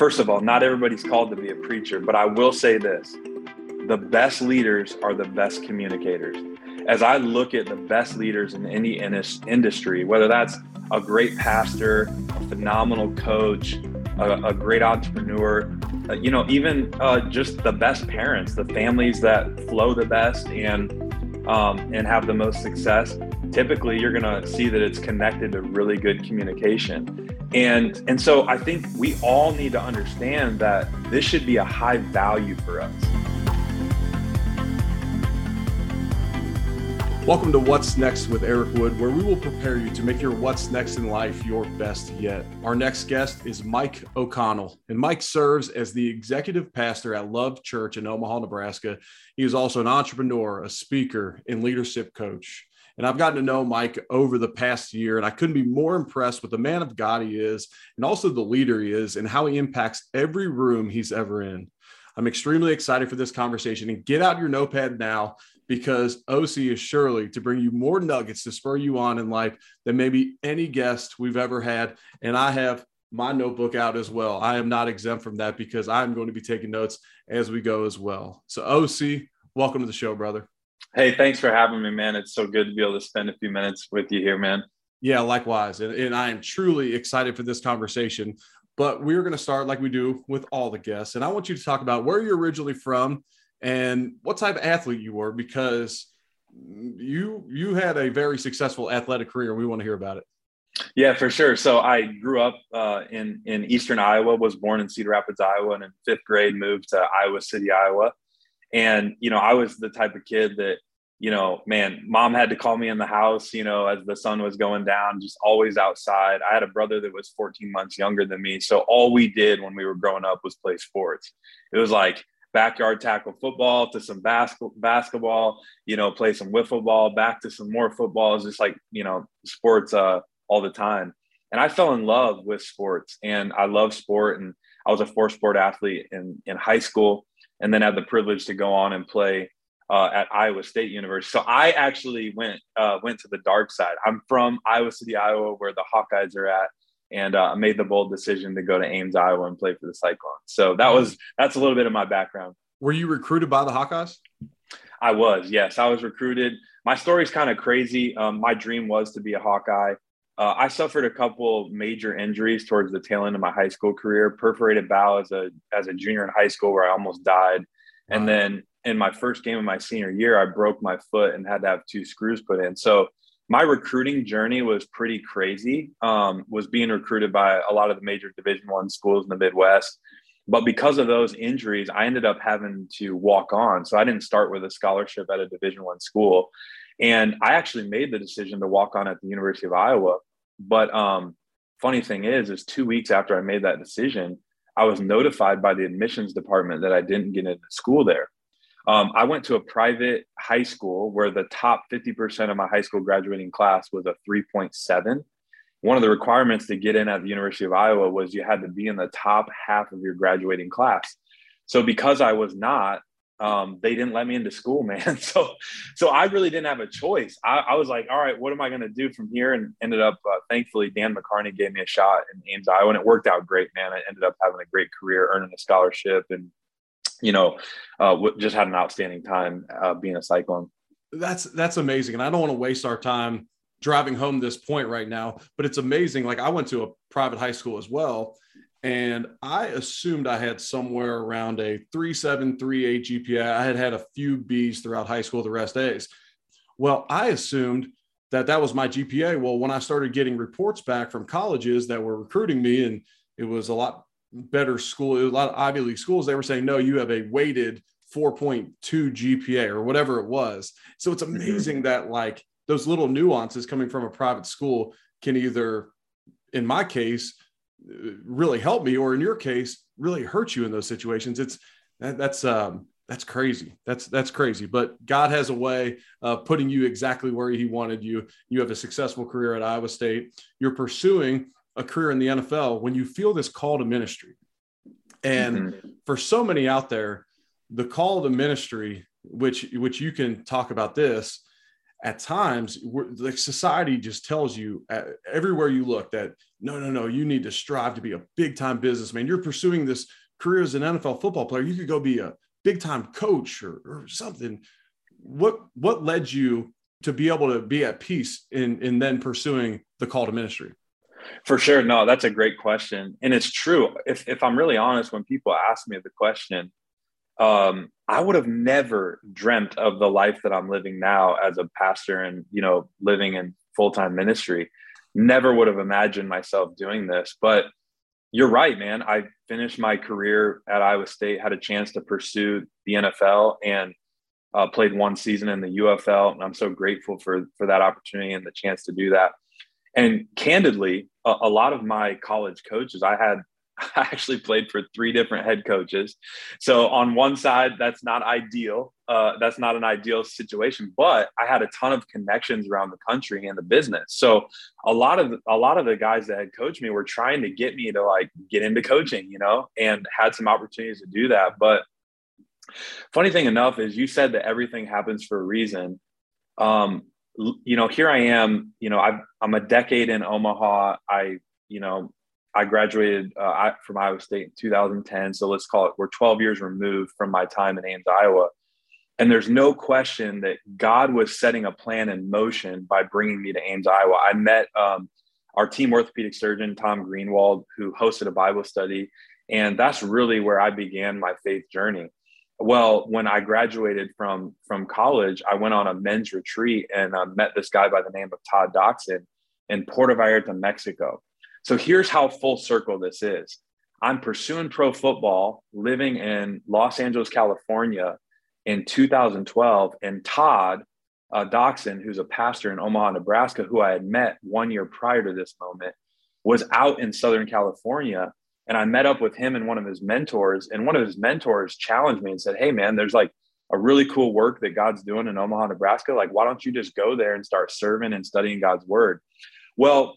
first of all, not everybody's called to be a preacher, but I will say this the best leaders are the best communicators. As I look at the best leaders in any industry, whether that's a great pastor, a phenomenal coach, a, a great entrepreneur, uh, you know, even uh, just the best parents, the families that flow the best and um, and have the most success. Typically, you're going to see that it's connected to really good communication. And and so I think we all need to understand that this should be a high value for us. Welcome to What's Next with Eric Wood, where we will prepare you to make your What's Next in life your best yet. Our next guest is Mike O'Connell, and Mike serves as the executive pastor at Love Church in Omaha, Nebraska. He is also an entrepreneur, a speaker, and leadership coach. And I've gotten to know Mike over the past year, and I couldn't be more impressed with the man of God he is, and also the leader he is, and how he impacts every room he's ever in. I'm extremely excited for this conversation. And get out your notepad now because OC is surely to bring you more nuggets to spur you on in life than maybe any guest we've ever had. And I have my notebook out as well. I am not exempt from that because I'm going to be taking notes as we go as well. So, OC, welcome to the show, brother. Hey, thanks for having me, man. It's so good to be able to spend a few minutes with you here, man. Yeah, likewise. And, and I am truly excited for this conversation. But we're going to start like we do with all the guests. And I want you to talk about where you're originally from and what type of athlete you were because you you had a very successful athletic career. We want to hear about it. Yeah, for sure. So I grew up uh, in in eastern Iowa. Was born in Cedar Rapids, Iowa, and in fifth grade moved to Iowa City, Iowa. And you know, I was the type of kid that you know, man, mom had to call me in the house, you know, as the sun was going down, just always outside. I had a brother that was 14 months younger than me. So all we did when we were growing up was play sports. It was like backyard tackle football to some bas- basketball, you know, play some wiffle ball, back to some more football. It's just like, you know, sports uh, all the time. And I fell in love with sports and I love sport. And I was a four sport athlete in, in high school and then had the privilege to go on and play uh, at Iowa State University. So I actually went uh, went to the dark side. I'm from Iowa City, Iowa, where the Hawkeyes are at and uh, made the bold decision to go to Ames, Iowa, and play for the Cyclones. So that was that's a little bit of my background. Were you recruited by the Hawkeyes? I was. Yes, I was recruited. My story's kind of crazy. Um, my dream was to be a Hawkeye. Uh, I suffered a couple major injuries towards the tail end of my high school career. Perforated bowel as a as a junior in high school, where I almost died, wow. and then in my first game of my senior year, I broke my foot and had to have two screws put in. So my recruiting journey was pretty crazy. Um, was being recruited by a lot of the major Division One schools in the Midwest, but because of those injuries, I ended up having to walk on. So I didn't start with a scholarship at a Division One school, and I actually made the decision to walk on at the University of Iowa. But um, funny thing is, is two weeks after I made that decision, I was notified by the admissions department that I didn't get into school there. Um, I went to a private high school where the top 50% of my high school graduating class was a 3.7. One of the requirements to get in at the University of Iowa was you had to be in the top half of your graduating class. So because I was not, um, they didn't let me into school, man. So, so I really didn't have a choice. I, I was like, all right, what am I going to do from here? And ended up, uh, thankfully, Dan McCarney gave me a shot in Ames, Iowa, and it worked out great, man. I ended up having a great career, earning a scholarship, and you know, uh, just had an outstanding time uh, being a Cyclone. That's that's amazing, and I don't want to waste our time driving home this point right now, but it's amazing. Like I went to a private high school as well, and I assumed I had somewhere around a three seven three eight GPA. I had had a few Bs throughout high school the rest A's. Well, I assumed that that was my GPA. Well, when I started getting reports back from colleges that were recruiting me, and it was a lot better school, a lot of Ivy League schools, they were saying, no, you have a weighted 4.2 GPA or whatever it was. So it's mm-hmm. amazing that like those little nuances coming from a private school can either, in my case, really help me, or in your case, really hurt you in those situations. It's that, that's um, that's crazy. That's that's crazy. But God has a way of putting you exactly where He wanted you. You have a successful career at Iowa State. You're pursuing a career in the NFL when you feel this call to ministry. And mm-hmm. for so many out there, the call to ministry, which which you can talk about this, at times the society just tells you uh, everywhere you look that no no no you need to strive to be a big time businessman. You're pursuing this career as an nfl football player. You could go be a big time coach or, or something. What what led you to be able to be at peace in in then pursuing the call to ministry? For sure. No that's a great question. And it's true. If, if i'm really honest when people ask me the question um, I would have never dreamt of the life that I'm living now as a pastor and, you know, living in full time ministry. Never would have imagined myself doing this. But you're right, man. I finished my career at Iowa State, had a chance to pursue the NFL and uh, played one season in the UFL. And I'm so grateful for, for that opportunity and the chance to do that. And candidly, a, a lot of my college coaches, I had I actually played for three different head coaches. So on one side, that's not ideal. Uh, that's not an ideal situation, but I had a ton of connections around the country and the business. So a lot of a lot of the guys that had coached me were trying to get me to like get into coaching, you know, and had some opportunities to do that. But funny thing enough is you said that everything happens for a reason. Um, you know, here I am. You know, i I'm a decade in Omaha. I you know I graduated uh, from Iowa State in 2010. So let's call it, we're 12 years removed from my time in Ames, Iowa. And there's no question that God was setting a plan in motion by bringing me to Ames, Iowa. I met um, our team orthopedic surgeon, Tom Greenwald, who hosted a Bible study. And that's really where I began my faith journey. Well, when I graduated from, from college, I went on a men's retreat and uh, met this guy by the name of Todd Doxson in Puerto Vallarta, Mexico so here's how full circle this is. I'm pursuing pro football, living in Los Angeles, California in 2012. And Todd uh, Doxson, who's a pastor in Omaha, Nebraska, who I had met one year prior to this moment, was out in Southern California. And I met up with him and one of his mentors. And one of his mentors challenged me and said, Hey, man, there's like a really cool work that God's doing in Omaha, Nebraska. Like, why don't you just go there and start serving and studying God's word? Well,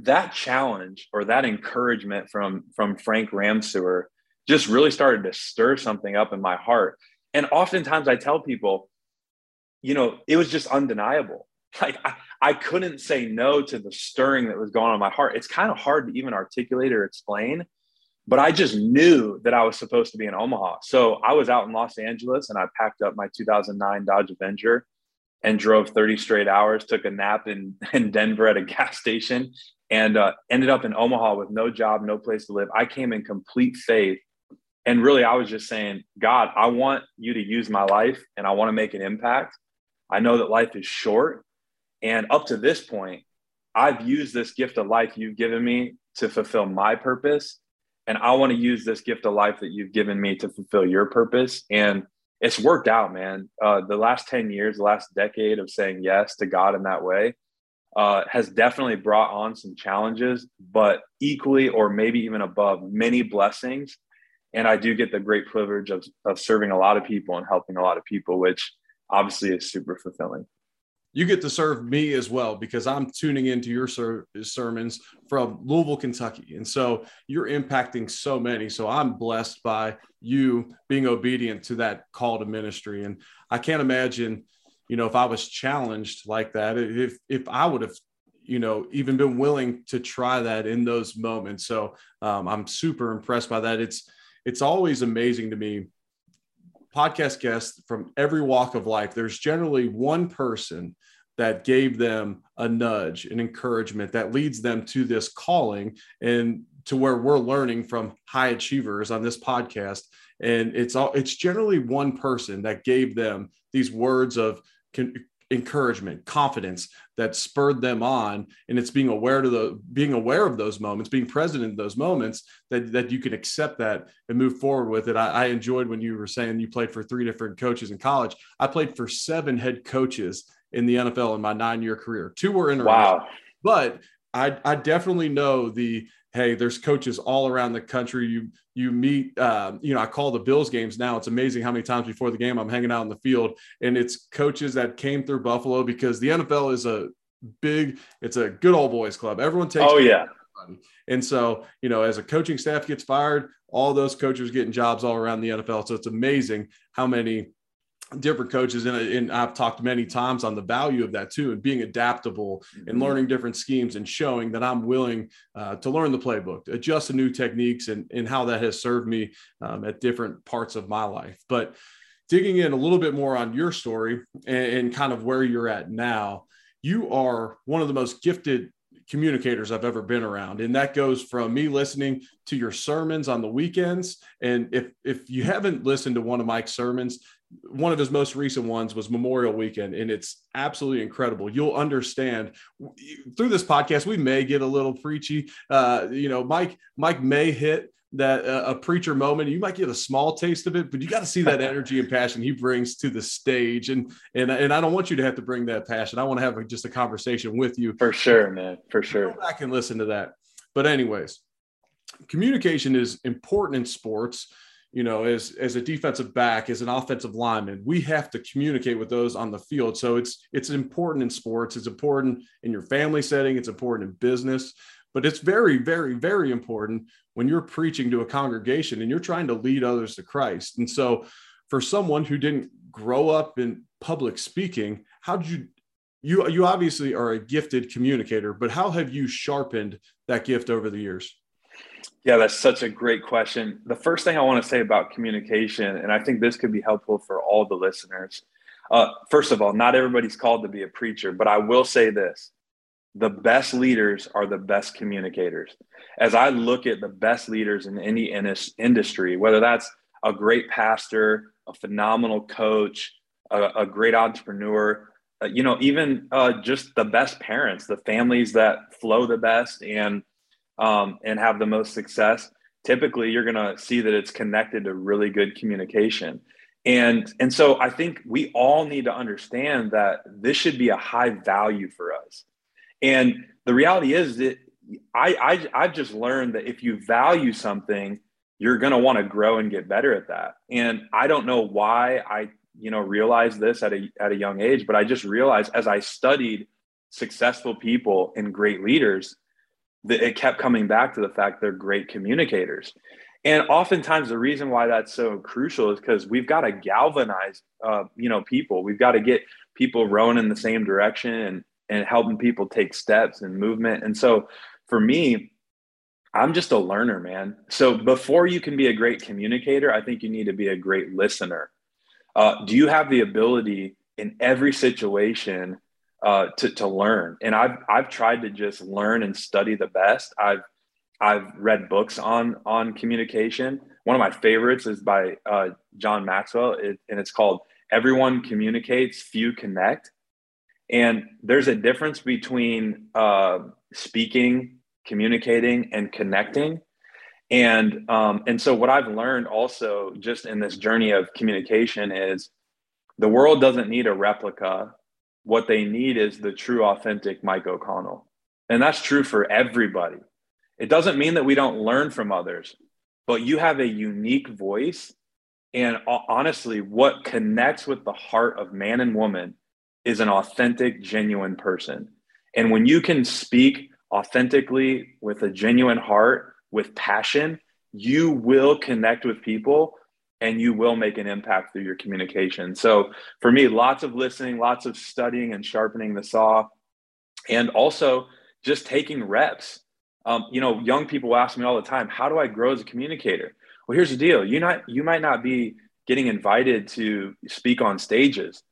that challenge or that encouragement from from Frank Ramsewer just really started to stir something up in my heart. And oftentimes I tell people, you know, it was just undeniable. Like I, I couldn't say no to the stirring that was going on in my heart. It's kind of hard to even articulate or explain, but I just knew that I was supposed to be in Omaha. So I was out in Los Angeles and I packed up my 2009 Dodge Avenger and drove 30 straight hours, took a nap in, in Denver at a gas station, and uh, ended up in Omaha with no job, no place to live. I came in complete faith. And really, I was just saying, God, I want you to use my life and I want to make an impact. I know that life is short. And up to this point, I've used this gift of life you've given me to fulfill my purpose. And I want to use this gift of life that you've given me to fulfill your purpose. And it's worked out, man. Uh, the last 10 years, the last decade of saying yes to God in that way uh, has definitely brought on some challenges, but equally or maybe even above many blessings. And I do get the great privilege of, of serving a lot of people and helping a lot of people, which obviously is super fulfilling. You get to serve me as well because I'm tuning into your ser- sermons from Louisville, Kentucky. And so you're impacting so many. So I'm blessed by you being obedient to that call to ministry. And I can't imagine you know, if I was challenged like that, if if I would have, you know, even been willing to try that in those moments. So um, I'm super impressed by that. It's it's always amazing to me. Podcast guests from every walk of life. There's generally one person that gave them a nudge, an encouragement that leads them to this calling and to where we're learning from high achievers on this podcast. And it's all it's generally one person that gave them these words of con- encouragement confidence that spurred them on. And it's being aware to the being aware of those moments being present in those moments that that you can accept that and move forward with it. I, I enjoyed when you were saying you played for three different coaches in college. I played for seven head coaches in the nfl in my nine year career. Two were in wow. But I, I definitely know the hey, there's coaches all around the country. You you meet, uh, you know, I call the Bills games now. It's amazing how many times before the game I'm hanging out in the field, and it's coaches that came through Buffalo because the NFL is a big, it's a good old boys club. Everyone takes. Oh yeah. And so, you know, as a coaching staff gets fired, all those coaches getting jobs all around the NFL. So it's amazing how many different coaches and, and I've talked many times on the value of that too and being adaptable mm-hmm. and learning different schemes and showing that I'm willing uh, to learn the playbook, adjust to new techniques and, and how that has served me um, at different parts of my life. But digging in a little bit more on your story and, and kind of where you're at now, you are one of the most gifted communicators I've ever been around. And that goes from me listening to your sermons on the weekends. And if if you haven't listened to one of Mike's sermons, one of his most recent ones was Memorial Weekend, and it's absolutely incredible. You'll understand through this podcast. We may get a little preachy. Uh, you know, Mike Mike may hit that uh, a preacher moment. You might get a small taste of it, but you got to see that energy and passion he brings to the stage. And and and I don't want you to have to bring that passion. I want to have a, just a conversation with you. For sure, man. For sure. Go back and listen to that. But anyways, communication is important in sports you know, as as a defensive back, as an offensive lineman, we have to communicate with those on the field. So it's it's important in sports, it's important in your family setting, it's important in business, but it's very, very, very important when you're preaching to a congregation and you're trying to lead others to Christ. And so for someone who didn't grow up in public speaking, how did you you you obviously are a gifted communicator, but how have you sharpened that gift over the years? Yeah, that's such a great question. The first thing I want to say about communication, and I think this could be helpful for all the listeners. Uh, first of all, not everybody's called to be a preacher, but I will say this the best leaders are the best communicators. As I look at the best leaders in any industry, whether that's a great pastor, a phenomenal coach, a, a great entrepreneur, uh, you know, even uh, just the best parents, the families that flow the best and um, and have the most success, typically you're going to see that it's connected to really good communication. And, and so I think we all need to understand that this should be a high value for us. And the reality is that I, I I've just learned that if you value something, you're going to want to grow and get better at that. And I don't know why I, you know, realized this at a, at a young age, but I just realized as I studied successful people and great leaders, it kept coming back to the fact they're great communicators. And oftentimes the reason why that's so crucial is because we've got to galvanize, uh, you know, people. We've got to get people rowing in the same direction and and helping people take steps and movement. And so, for me, I'm just a learner, man. So before you can be a great communicator, I think you need to be a great listener. Uh, do you have the ability in every situation uh, to to learn. And I've I've tried to just learn and study the best. I've I've read books on on communication. One of my favorites is by uh, John Maxwell, it, and it's called "Everyone Communicates, Few Connect." And there's a difference between uh, speaking, communicating, and connecting. And um, and so what I've learned also just in this journey of communication is the world doesn't need a replica what they need is the true, authentic Mike O'Connell. And that's true for everybody. It doesn't mean that we don't learn from others, but you have a unique voice. And honestly, what connects with the heart of man and woman is an authentic, genuine person. And when you can speak authentically with a genuine heart, with passion, you will connect with people and you will make an impact through your communication. So for me, lots of listening, lots of studying and sharpening the saw, and also just taking reps. Um, you know, young people ask me all the time, "How do I grow as a communicator?" Well, here's the deal: you not you might not be getting invited to speak on stages,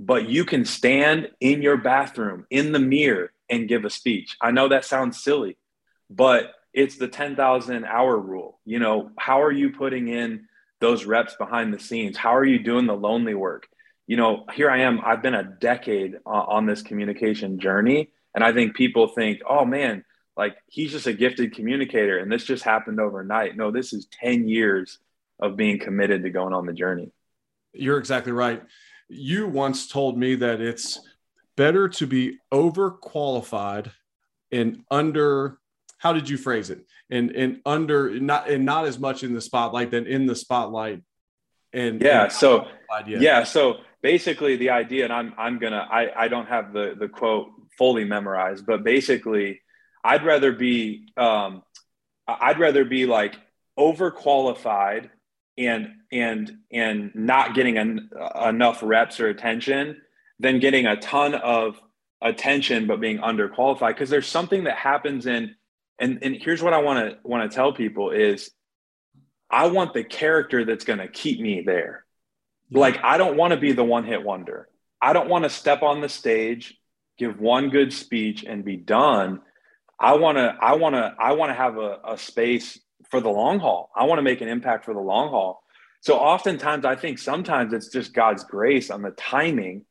but you can stand in your bathroom in the mirror and give a speech. I know that sounds silly, but it's the 10,000 hour rule. You know, how are you putting in those reps behind the scenes? How are you doing the lonely work? You know, here I am. I've been a decade uh, on this communication journey. And I think people think, oh man, like he's just a gifted communicator and this just happened overnight. No, this is 10 years of being committed to going on the journey. You're exactly right. You once told me that it's better to be overqualified and under how did you phrase it? And and under not and not as much in the spotlight than in the spotlight. And yeah, and so yeah, so basically the idea, and I'm I'm gonna I I don't have the the quote fully memorized, but basically, I'd rather be um I'd rather be like overqualified and and and not getting an, enough reps or attention than getting a ton of attention but being underqualified because there's something that happens in and and here's what I want to want to tell people is I want the character that's going to keep me there. Yeah. Like I don't want to be the one hit wonder. I don't want to step on the stage, give one good speech and be done. I want to I want to I want to have a, a space for the long haul. I want to make an impact for the long haul. So oftentimes I think sometimes it's just God's grace on the timing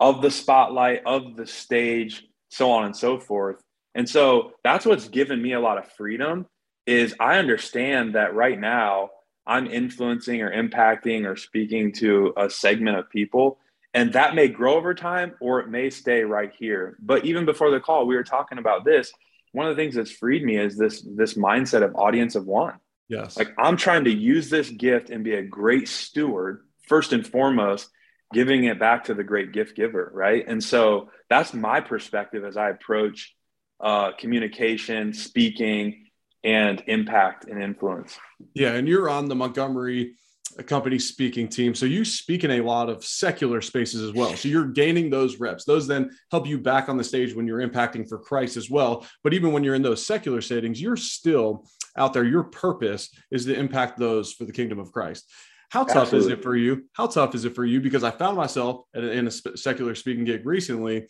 of the spotlight, of the stage, so on and so forth. And so that's what's given me a lot of freedom is I understand that right now I'm influencing or impacting or speaking to a segment of people and that may grow over time or it may stay right here. But even before the call we were talking about this one of the things that's freed me is this this mindset of audience of one. Yes. Like I'm trying to use this gift and be a great steward first and foremost giving it back to the great gift giver, right? And so that's my perspective as I approach uh, communication, speaking, and impact and influence. Yeah, and you're on the Montgomery company speaking team. So you speak in a lot of secular spaces as well. So you're gaining those reps. Those then help you back on the stage when you're impacting for Christ as well. But even when you're in those secular settings, you're still out there. Your purpose is to impact those for the kingdom of Christ. How tough Absolutely. is it for you? How tough is it for you? Because I found myself in a secular speaking gig recently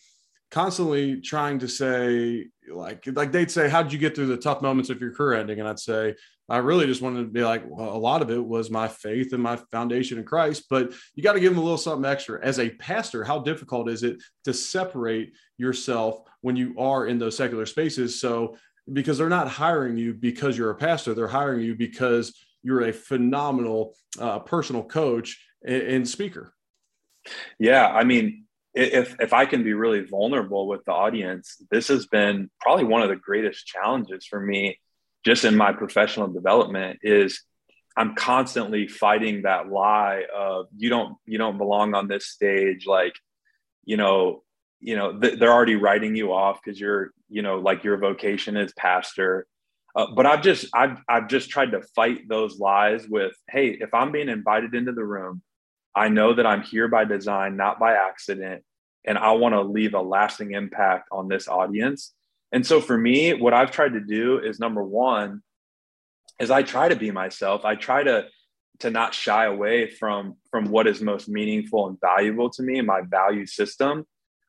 constantly trying to say like like they'd say how'd you get through the tough moments of your career ending? And i'd say i really just wanted to be like well, a lot of it was my faith and my foundation in christ but you got to give them a little something extra. As a pastor how difficult is it to separate yourself when you are in those secular spaces? So because they're not hiring you because you're a pastor they're hiring you because you're a phenomenal uh, personal coach and, and speaker. Yeah i mean if if I can be really vulnerable with the audience, this has been probably one of the greatest challenges for me just in my professional development is I'm constantly fighting that lie of you don't you don't belong on this stage. Like you know you know th- they're already writing you off because you're you know like your vocation is pastor. Uh, but I've just I've I've just tried to fight those lies with hey if I'm being invited into the room I know that I'm here by design, not by accident. And I want to leave a lasting impact on this audience. And so for me, what I've tried to do is number one, is I try to be myself. I try to to not shy away from from what is most meaningful and valuable to me and my value system,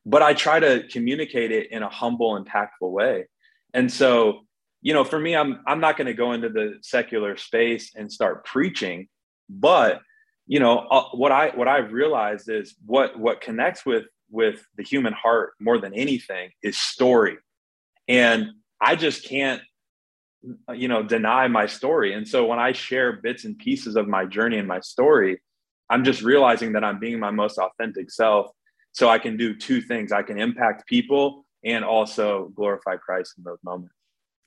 but I try to communicate it in a humble and tactful way. And so, you know, for me, I'm I'm not going to go into the secular space and start preaching, but you know uh, what i what i've realized is what what connects with with the human heart more than anything is story. And i just can't you know deny my story. And so when i share bits and pieces of my journey and my story i'm just realizing that i'm being my most authentic self. So i can do two things. I can impact people and also glorify christ in those moments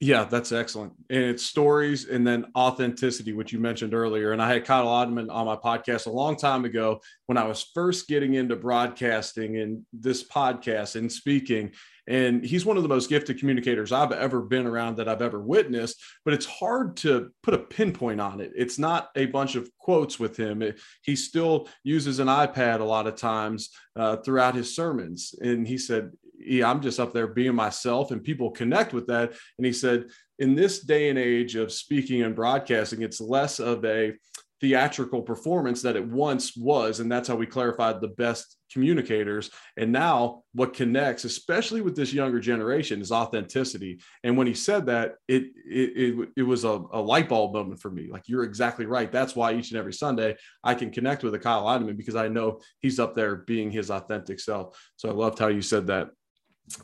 yeah, that's excellent. And it's stories and then authenticity, which you mentioned earlier. And I had Kyle Idleman on my podcast a long time ago when I was first getting into broadcasting and this podcast and speaking. And he's one of the most gifted communicators I've ever been around that I've ever witnessed. But it's hard to put a pinpoint on it. It's not a bunch of quotes with him. It, he still uses an iPad a lot of times uh, throughout his sermons. And he said, yeah, I'm just up there being myself and people connect with that. And he said, in this day and age of speaking and broadcasting, it's less of a theatrical performance that it once was. And that's how we clarified the best communicators. And now what connects, especially with this younger generation, is authenticity. And when he said that, it it it, it was a, a, light bulb moment for me. Like you're exactly right. That's why each and every Sunday I can connect with a Kyle Idleman because I know he's up there being his authentic self. So I loved how you said that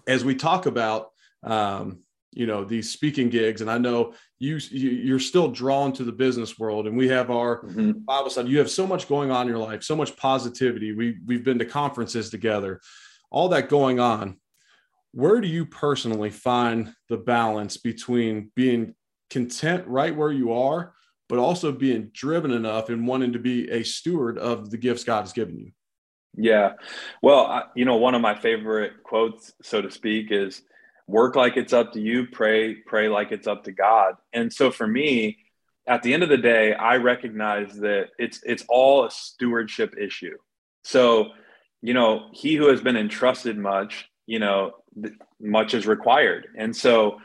as we talk about um, you know these speaking gigs and i know you, you are still drawn to the business world and we have our mm-hmm. bible study. You have so much going on in your life so much positivity. We we've been to conferences together. All that going on where do you personally find the balance between being content right where you are but also being driven enough and wanting to be a steward of the gifts god has given you yeah. Well, I, you know, one of my favorite quotes, so to speak, is work like it's up to you, pray, pray like it's up to God. And so for me, at the end of the day, I recognize that it's it's all a stewardship issue. So, you know, he who has been entrusted much, you know, much is required. And so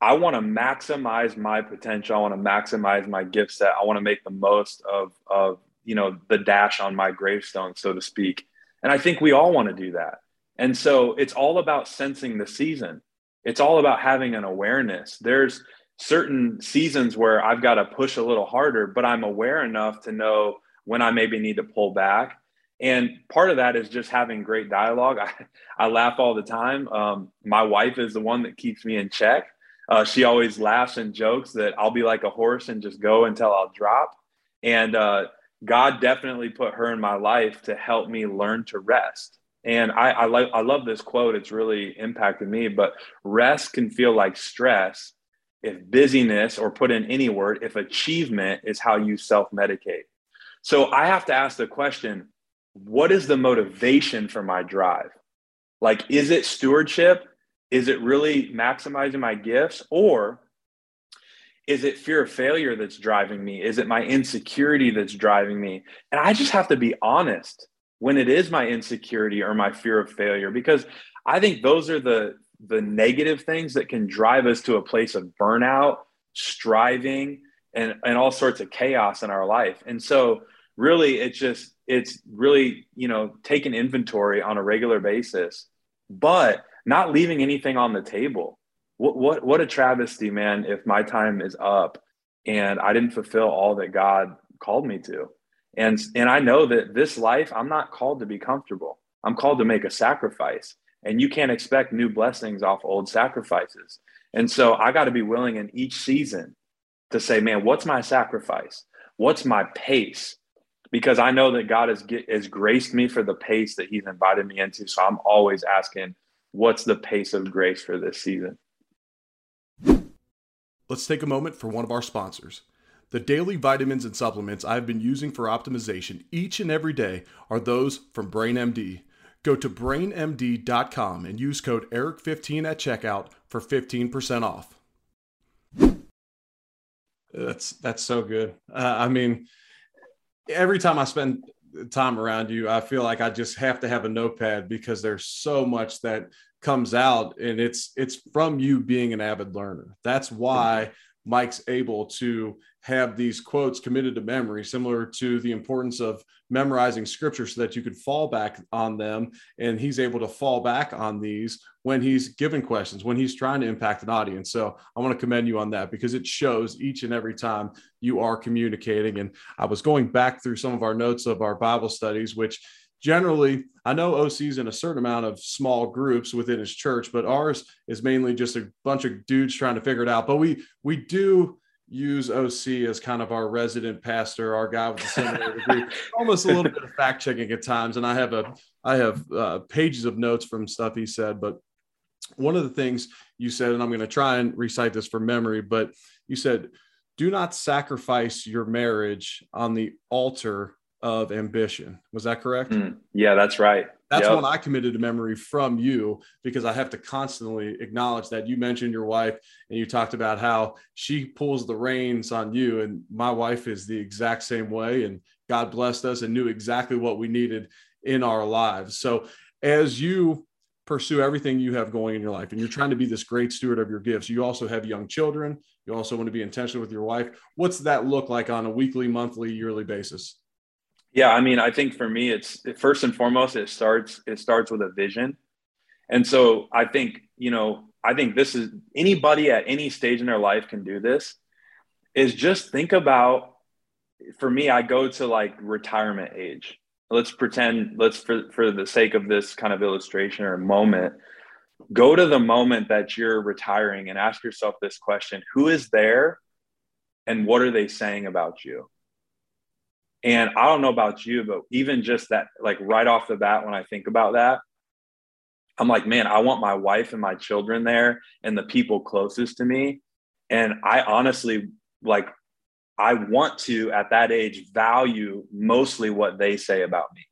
I want to maximize my potential. I want to maximize my gift set. I want to make the most of of you know the dash on my gravestone, so to speak. And I think we all want to do that. And so it's all about sensing the season. It's all about having an awareness. There's certain seasons where I've got to push a little harder, but I'm aware enough to know when I maybe need to pull back. And part of that is just having great dialogue. I, I laugh all the time. Um, my wife is the one that keeps me in check. Uh, she always laughs and jokes that I'll be like a horse and just go until I'll drop. And uh, God definitely put her in my life to help me learn to rest. And I, I like I love this quote. It's really impacted me. But rest can feel like stress if busyness, or put in any word, if achievement is how you self medicate. So I have to ask the question what is the motivation for my drive? Like, is it stewardship? Is it really maximizing my gifts? Or is it fear of failure that's driving me? Is it my insecurity that's driving me? And I just have to be honest when it is my insecurity or my fear of failure, because I think those are the the negative things that can drive us to a place of burnout, striving, and, and all sorts of chaos in our life. And so really it's just it's really, you know, taking inventory on a regular basis, but not leaving anything on the table. What what what a travesty, man, if my time is up and I didn't fulfill all that God called me to. And and I know that this life, I'm not called to be comfortable. I'm called to make a sacrifice and you can't expect new blessings off old sacrifices. And so I got to be willing in each season to say, man, what's my sacrifice? What's my pace? Because I know that God has, has graced me for the pace that He's invited me into. So I'm always asking, what's the pace of grace for this season? Let's take a moment for one of our sponsors. The daily vitamins and supplements I've been using for optimization each and every day are those from BrainMD. Go to brainmd.com and use code ERIC15 at checkout for 15% off. That's that's so good. Uh, I mean, every time I spend time around you, I feel like I just have to have a notepad because there's so much that comes out and it's it's from you being an avid learner. That's why Mike's able to have these quotes committed to memory, similar to the importance of memorizing scripture so that you could fall back on them. And he's able to fall back on these when he's given questions, when he's trying to impact an audience. So I want to commend you on that because it shows each and every time you are communicating. And I was going back through some of our notes of our Bible studies, which generally i know oc's in a certain amount of small groups within his church but ours is mainly just a bunch of dudes trying to figure it out. But we we do use oc as kind of our resident pastor our guy with the seminary degree almost a little bit of fact checking at times. And i have a i have uh, pages of notes from stuff he said but one of the things you said and i'm going to try and recite this from memory but you said do not sacrifice your marriage on the altar of ambition. Was that correct? Mm, yeah, that's right. That's yep. one I committed to memory from you because I have to constantly acknowledge that you mentioned your wife and you talked about how she pulls the reins on you. And my wife is the exact same way. And God blessed us and knew exactly what we needed in our lives. So as you pursue everything you have going in your life and you're trying to be this great steward of your gifts, you also have young children. You also want to be intentional with your wife. What's that look like on a weekly, monthly, yearly basis? Yeah, I mean, I think for me, it's first and foremost, it starts it starts with a vision, and so I think you know, I think this is anybody at any stage in their life can do this. Is just think about. For me, I go to like retirement age. Let's pretend. Let's for for the sake of this kind of illustration or moment, go to the moment that you're retiring and ask yourself this question: Who is there, and what are they saying about you? And I don't know about you, but even just that, like right off the bat, when I think about that, I'm like, man, I want my wife and my children there and the people closest to me. And I honestly, like, I want to at that age value mostly what they say about me.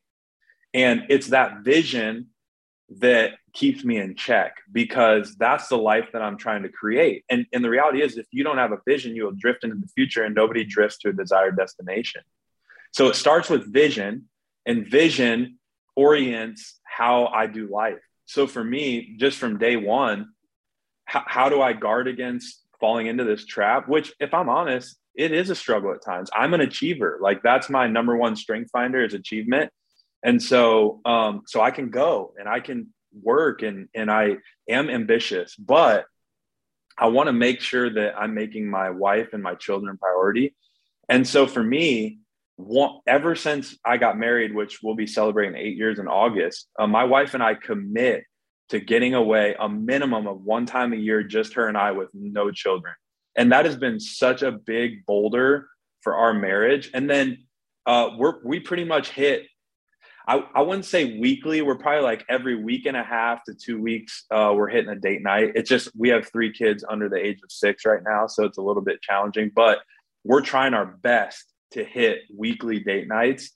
And it's that vision that keeps me in check because that's the life that I'm trying to create. And, and the reality is, if you don't have a vision, you will drift into the future and nobody drifts to a desired destination. So it starts with vision, and vision orients how I do life. So for me, just from day one, how, how do I guard against falling into this trap? Which, if I'm honest, it is a struggle at times. I'm an achiever. Like that's my number one strength finder is achievement. And so, um, so I can go and I can work and, and I am ambitious, but I want to make sure that I'm making my wife and my children priority. And so for me, one, ever since I got married, which we'll be celebrating eight years in August, uh, my wife and I commit to getting away a minimum of one time a year, just her and I with no children. And that has been such a big boulder for our marriage. And then uh, we're, we pretty much hit, I, I wouldn't say weekly. We're probably like every week and a half to two weeks, uh, we're hitting a date night. It's just, we have three kids under the age of six right now. So it's a little bit challenging, but we're trying our best to hit weekly date nights.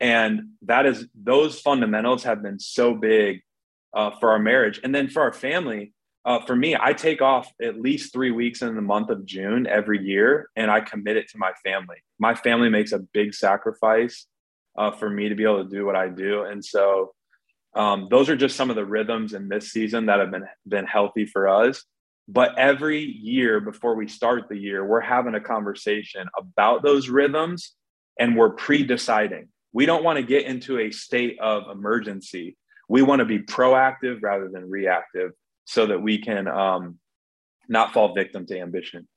And that is, those fundamentals have been so big uh, for our marriage. And then for our family, uh, for me, I take off at least three weeks in the month of June every year and I commit it to my family. My family makes a big sacrifice uh, for me to be able to do what I do. And so um, those are just some of the rhythms in this season that have been, been healthy for us. But every year before we start the year, we're having a conversation about those rhythms and we're pre deciding. We don't want to get into a state of emergency. We want to be proactive rather than reactive so that we can um, not fall victim to ambition.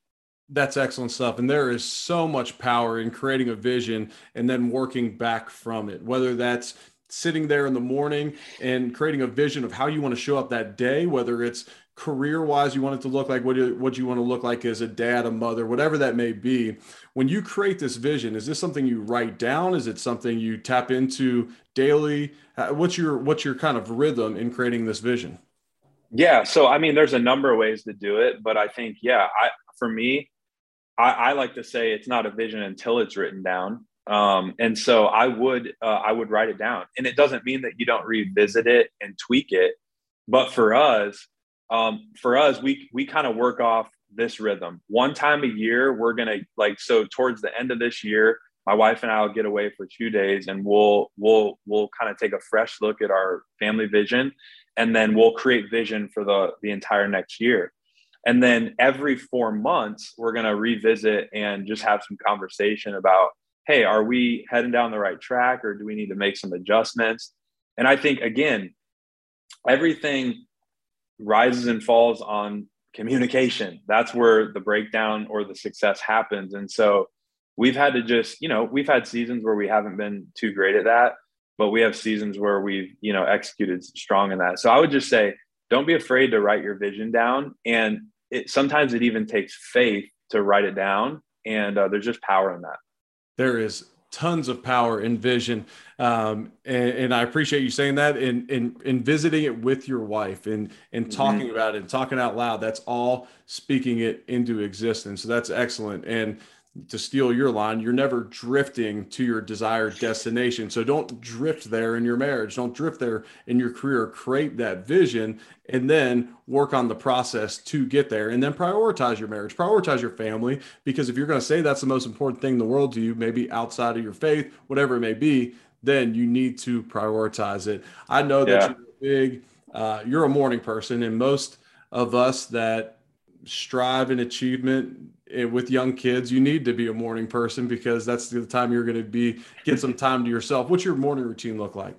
That's excellent stuff. And there is so much power in creating a vision and then working back from it, whether that's sitting there in the morning and creating a vision of how you want to show up that day, whether it's career wise you want it to look like what do, you, what you want to look like as a dad a mother whatever that may be. When you create this vision is this something you write down? Is it something you tap into daily? What's your what's your kind of rhythm in creating this vision? Yeah so i mean there's a number of ways to do it but i think yeah i for me i, I like to say it's not a vision until it's written down. Um, and so i would uh, i would write it down. And it doesn't mean that you don't revisit it and tweak it but for us um, for us, we we kind of work off this rhythm. One time a year, we're gonna like so towards the end of this year, my wife and I will get away for two days, and we'll we'll we'll kind of take a fresh look at our family vision, and then we'll create vision for the the entire next year. And then every four months, we're gonna revisit and just have some conversation about, hey, are we heading down the right track, or do we need to make some adjustments? And I think again, everything rises and falls on communication. That's where the breakdown or the success happens. And so we've had to just, you know, we've had seasons where we haven't been too great at that, but we have seasons where we've, you know, executed strong in that. So I would just say, don't be afraid to write your vision down. And it sometimes it even takes faith to write it down. And uh, there's just power in that. There is tons of power and vision. Um, and, and, I appreciate you saying that and, and, and visiting it with your wife and, and mm-hmm. talking mm-hmm. about it and talking out loud. That's all speaking it into existence. So that's excellent. And to steal your line, you're never drifting to your desired destination. So don't drift there in your marriage. Don't drift there in your career. Create that vision and then work on the process to get there. And then prioritize your marriage, prioritize your family. Because if you're going to say that's the most important thing in the world to you, maybe outside of your faith, whatever it may be, then you need to prioritize it. I know that yeah. you're big, uh, you're a morning person, and most of us that strive in achievement with young kids, you need to be a morning person because that's the time you're going to be get some time to yourself. What's your morning routine look like?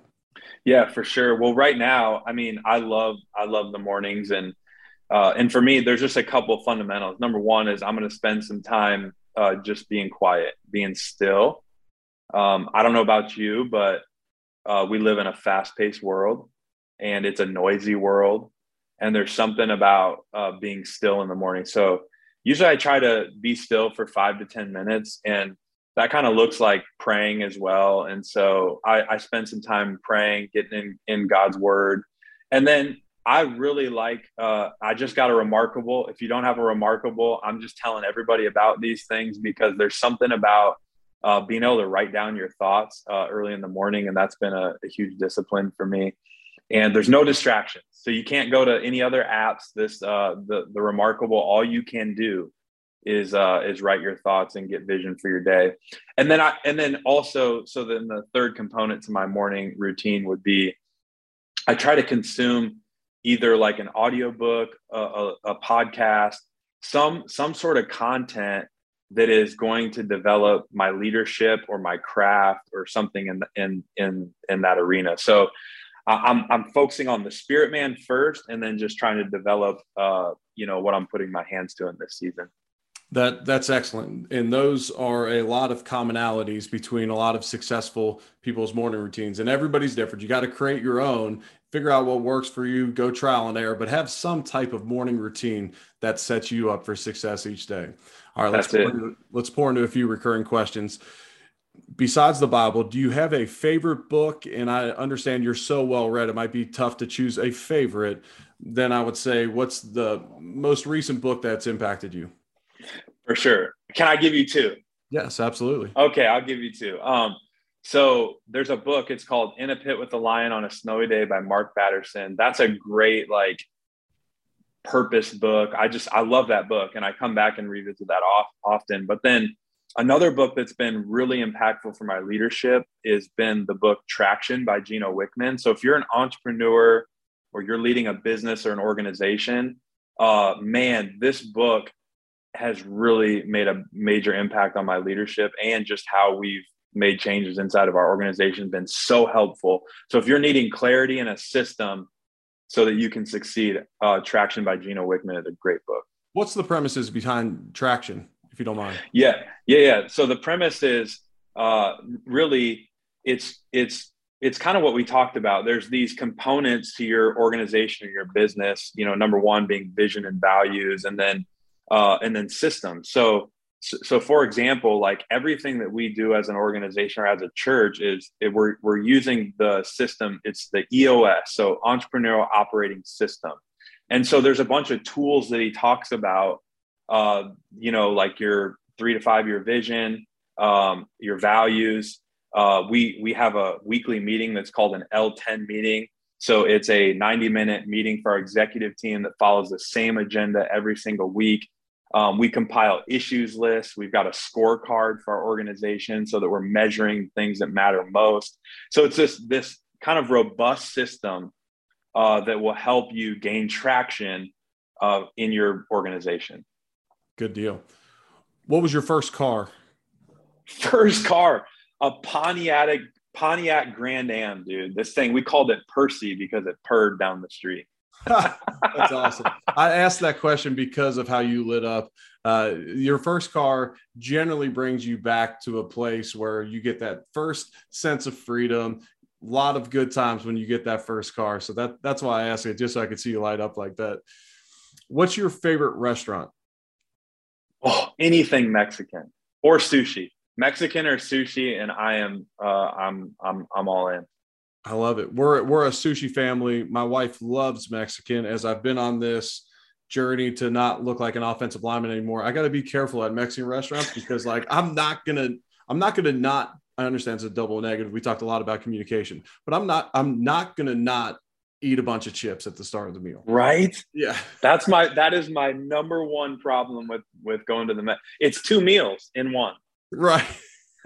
Yeah, for sure. Well, right now, I mean, I love I love the mornings and uh, and for me, there's just a couple fundamentals. Number one is I'm going to spend some time uh, just being quiet, being still. Um, I don't know about you, but uh, we live in a fast-paced world, and it's a noisy world and there's something about uh, being still in the morning. So usually I try to be still for five to 10 minutes and that kind of looks like praying as well. And so I, I spend some time praying, getting in, in God's word. And then I really like, uh, I just got a reMarkable. If you don't have a reMarkable, I'm just telling everybody about these things because there's something about uh, being able to write down your thoughts uh, early in the morning. And that's been a, a huge discipline for me. And there's no distractions. So you can't go to any other apps. This uh, the the reMarkable. All you can do is uh, is write your thoughts and get vision for your day. And then I and then also so then the third component to my morning routine would be I try to consume either like an audiobook, a, a, a podcast, some some sort of content that is going to develop my leadership or my craft or something in in in in that arena. So I'm I'm focusing on the spirit man first, and then just trying to develop, uh, you know, what I'm putting my hands to in this season. That that's excellent, and those are a lot of commonalities between a lot of successful people's morning routines, and everybody's different. You got to create your own, figure out what works for you, go trial and error, but have some type of morning routine that sets you up for success each day. All right, let's pour, into, let's pour into a few recurring questions. Besides the Bible, do you have a favorite book? And I understand you're so well read, it might be tough to choose a favorite. Then I would say, what's the most recent book that's impacted you? For sure. Can I give you two? Yes, absolutely. Okay, I'll give you two. Um, so there's a book. It's called "In a Pit with a Lion on a Snowy Day" by Mark Batterson. That's a great like purpose book. I just I love that book, and I come back and revisit that off, often. But then another book that's been really impactful for my leadership has been the book Traction by Gino Wickman. So if you're an entrepreneur or you're leading a business or an organization, uh, man, this book has really made a major impact on my leadership and just how we've made changes inside of our organization been so helpful. So if you're needing clarity in a system so that you can succeed, uh, Traction by Gino Wickman is a great book. What's the premises behind Traction, if you don't mind? Yeah, yeah, yeah. So the premise is uh, really it's it's it's kind of what we talked about. There's these components to your organization or your business. You know, number one being vision and values, and then uh, and then systems. So, so for example, like everything that we do as an organization or as a church is it, we're we're using the system. It's the EOS, so Entrepreneurial Operating System. And so there's a bunch of tools that he talks about. Uh, you know, like your three to five year vision, um, your values. Uh, we we have a weekly meeting that's called an L10 meeting. So it's a 90 minute meeting for our executive team that follows the same agenda every single week. Um, we compile issues lists. We've got a scorecard for our organization so that we're measuring things that matter most. So it's this this kind of robust system uh, that will help you gain traction uh, in your organization. Good deal. What was your first car? First car, a Pontiac Pontiac Grand Am, dude. This thing we called it Percy because it purred down the street. That's awesome. I asked that question because of how you lit up. Uh, your first car generally brings you back to a place where you get that first sense of freedom. A lot of good times when you get that first car. So that that's why I asked it, just so I could see you light up like that. What's your favorite restaurant? Anything Mexican or sushi. Mexican or sushi, and I am uh, I'm I'm I'm all in. I love it. We're we're a sushi family. My wife loves Mexican. As I've been on this journey to not look like an offensive lineman anymore, I got to be careful at Mexican restaurants because like I'm not gonna I'm not gonna not. I understand it's a double negative. We talked a lot about communication, but I'm not I'm not gonna not eat a bunch of chips at the start of the meal. Right? Yeah. That's my that is my number one problem with with going to the Met. It's two meals in one. Right.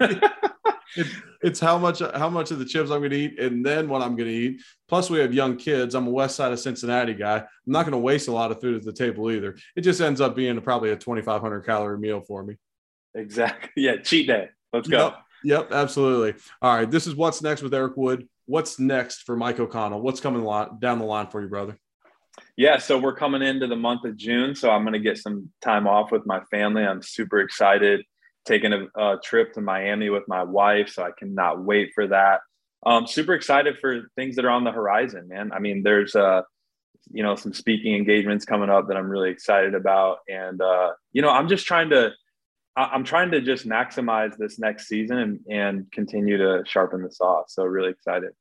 it's how much how much of the chips I'm going to eat, and then what I'm going to eat. Plus, we have young kids. I'm a West Side of Cincinnati guy. I'm not going to waste a lot of food at the table either. It just ends up being probably a 2,500 calorie meal for me. Exactly. Yeah, cheat day. Let's go. Yep. Yep, absolutely. All right, this is what's next with Eric Wood. What's next for Mike O'Connell? What's coming down the line for you, brother? Yeah, so we're coming into the month of June, so I'm going to get some time off with my family. I'm super excited taking a, a, trip to Miami with my wife, so I cannot wait for that. Um, super excited for things that are on the horizon, man. I mean, there's uh, you know, some speaking engagements coming up that I'm really excited about, and uh, you know, I'm just trying to, I'm trying to just maximize this next season and, and continue to sharpen the saw. So really excited.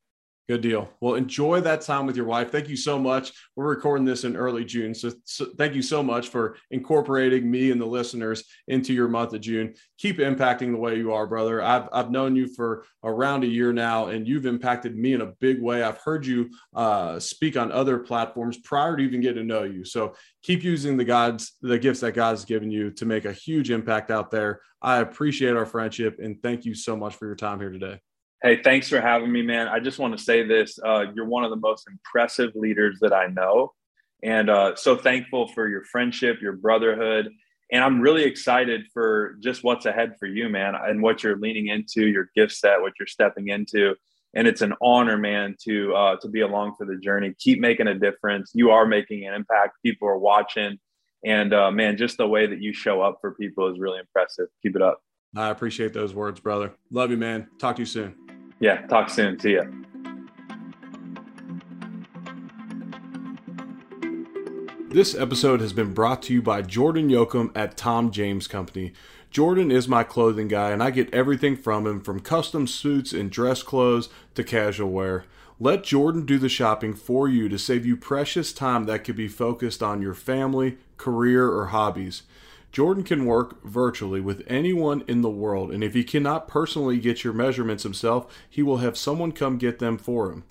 Good deal. Well, enjoy that time with your wife. Thank you so much. We're recording this in early June. So, so, thank you so much for incorporating me and the listeners into your month of June. Keep impacting the way you are, brother. I've, I've known you for around a year now, and you've impacted me in a big way. I've heard you uh, speak on other platforms prior to even getting to know you. So keep using the God's the gifts that God's given you to make a huge impact out there. I appreciate our friendship and thank you so much for your time here today. Hey, thanks for having me, man. I just want to say this. Uh, you're one of the most impressive leaders that I know. And uh, so thankful for your friendship, your brotherhood. And I'm really excited for just what's ahead for you, man, and what you're leaning into, your gift set, what you're stepping into. And it's an honor, man, to uh, to be along for the journey. Keep making a difference. You are making an impact. People are watching, and uh, man, just the way that you show up for people is really impressive. Keep it up. I appreciate those words, brother. Love you, man. Talk to you soon. Yeah, talk soon. See ya. This episode has been brought to you by Jordan Yoakum at Tom James Company. Jordan is my clothing guy, and I get everything from him from custom suits and dress clothes to casual wear. Let Jordan do the shopping for you to save you precious time that could be focused on your family, career, or hobbies. Jordan can work virtually with anyone in the world, and if he cannot personally get your measurements himself, he will have someone come get them for him.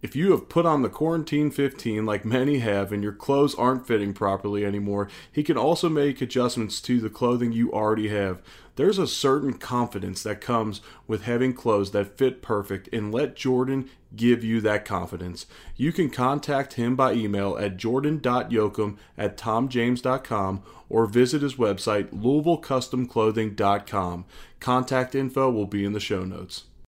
If you have put on the Quarantine 15 like many have and your clothes aren't fitting properly anymore, he can also make adjustments to the clothing you already have. There's a certain confidence that comes with having clothes that fit perfect, and let Jordan give you that confidence. You can contact him by email at jordan.yoakum at tomjames.com or visit his website, louisvillecustomclothing.com. Contact info will be in the show notes.